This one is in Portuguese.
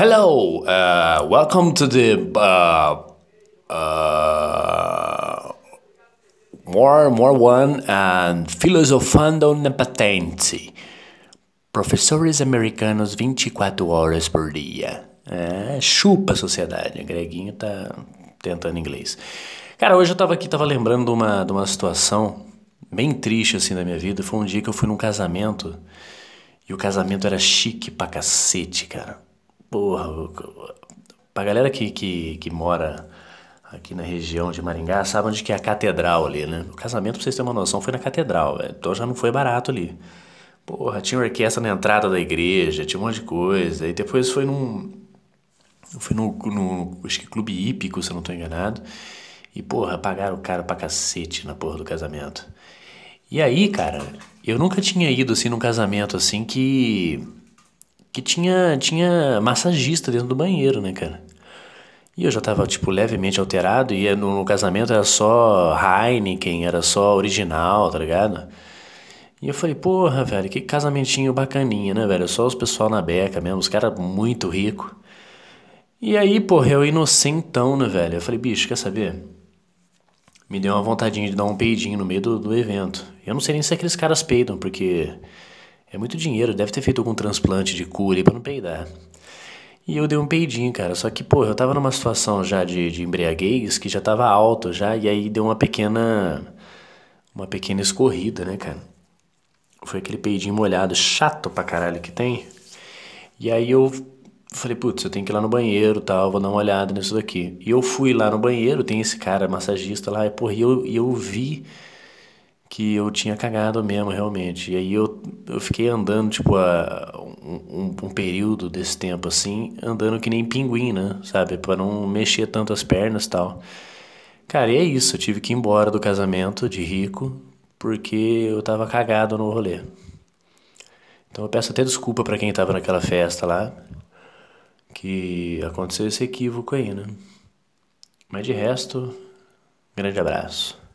Hello, uh, welcome to the uh, uh, more more one and filosofando na patente. Professores americanos 24 horas por dia. É, chupa a sociedade. O Greguinho tá tentando inglês. Cara, hoje eu tava aqui, tava lembrando de uma, de uma situação bem triste assim da minha vida. Foi um dia que eu fui num casamento e o casamento era chique pra cacete, cara. Porra, pra galera que, que, que mora aqui na região de Maringá, sabe onde que é a catedral ali, né? O casamento, pra vocês terem uma noção, foi na catedral, velho. Então já não foi barato ali. Porra, tinha orquestra na entrada da igreja, tinha um monte de coisa. E depois foi num. Foi no, no acho que Clube Hípico, se eu não tô enganado. E, porra, pagaram o cara pra cacete na porra do casamento. E aí, cara, eu nunca tinha ido assim num casamento assim que que tinha, tinha massagista dentro do banheiro, né, cara? E eu já tava, tipo, levemente alterado, e no, no casamento era só Heineken, era só original, tá ligado? E eu falei, porra, velho, que casamentinho bacaninha, né, velho? Só os pessoal na beca mesmo, os caras muito ricos. E aí, porra, eu inocentão, né, velho? Eu falei, bicho, quer saber? Me deu uma vontadinha de dar um peidinho no meio do, do evento. Eu não sei nem se aqueles caras peidam, porque é muito dinheiro, deve ter feito algum transplante de cura para não peidar. E eu dei um peidinho, cara. Só que, pô, eu tava numa situação já de, de embriaguez que já tava alto já, e aí deu uma pequena. Uma pequena escorrida, né, cara? Foi aquele peidinho molhado, chato pra caralho que tem. E aí eu falei, putz, eu tenho que ir lá no banheiro tal, vou dar uma olhada nisso daqui. E eu fui lá no banheiro, tem esse cara massagista lá, e, porra, e eu, e eu vi que eu tinha cagado mesmo, realmente. E aí eu, eu fiquei andando, tipo, a, um, um, período desse tempo, assim, andando que nem pinguim, né? Sabe? Pra não mexer tanto as pernas e tal. Cara, e é isso. Eu tive que ir embora do casamento de rico porque eu tava cagado no rolê. Então eu peço até desculpa para quem tava naquela festa lá, que aconteceu esse equívoco aí, né? Mas de resto, grande abraço.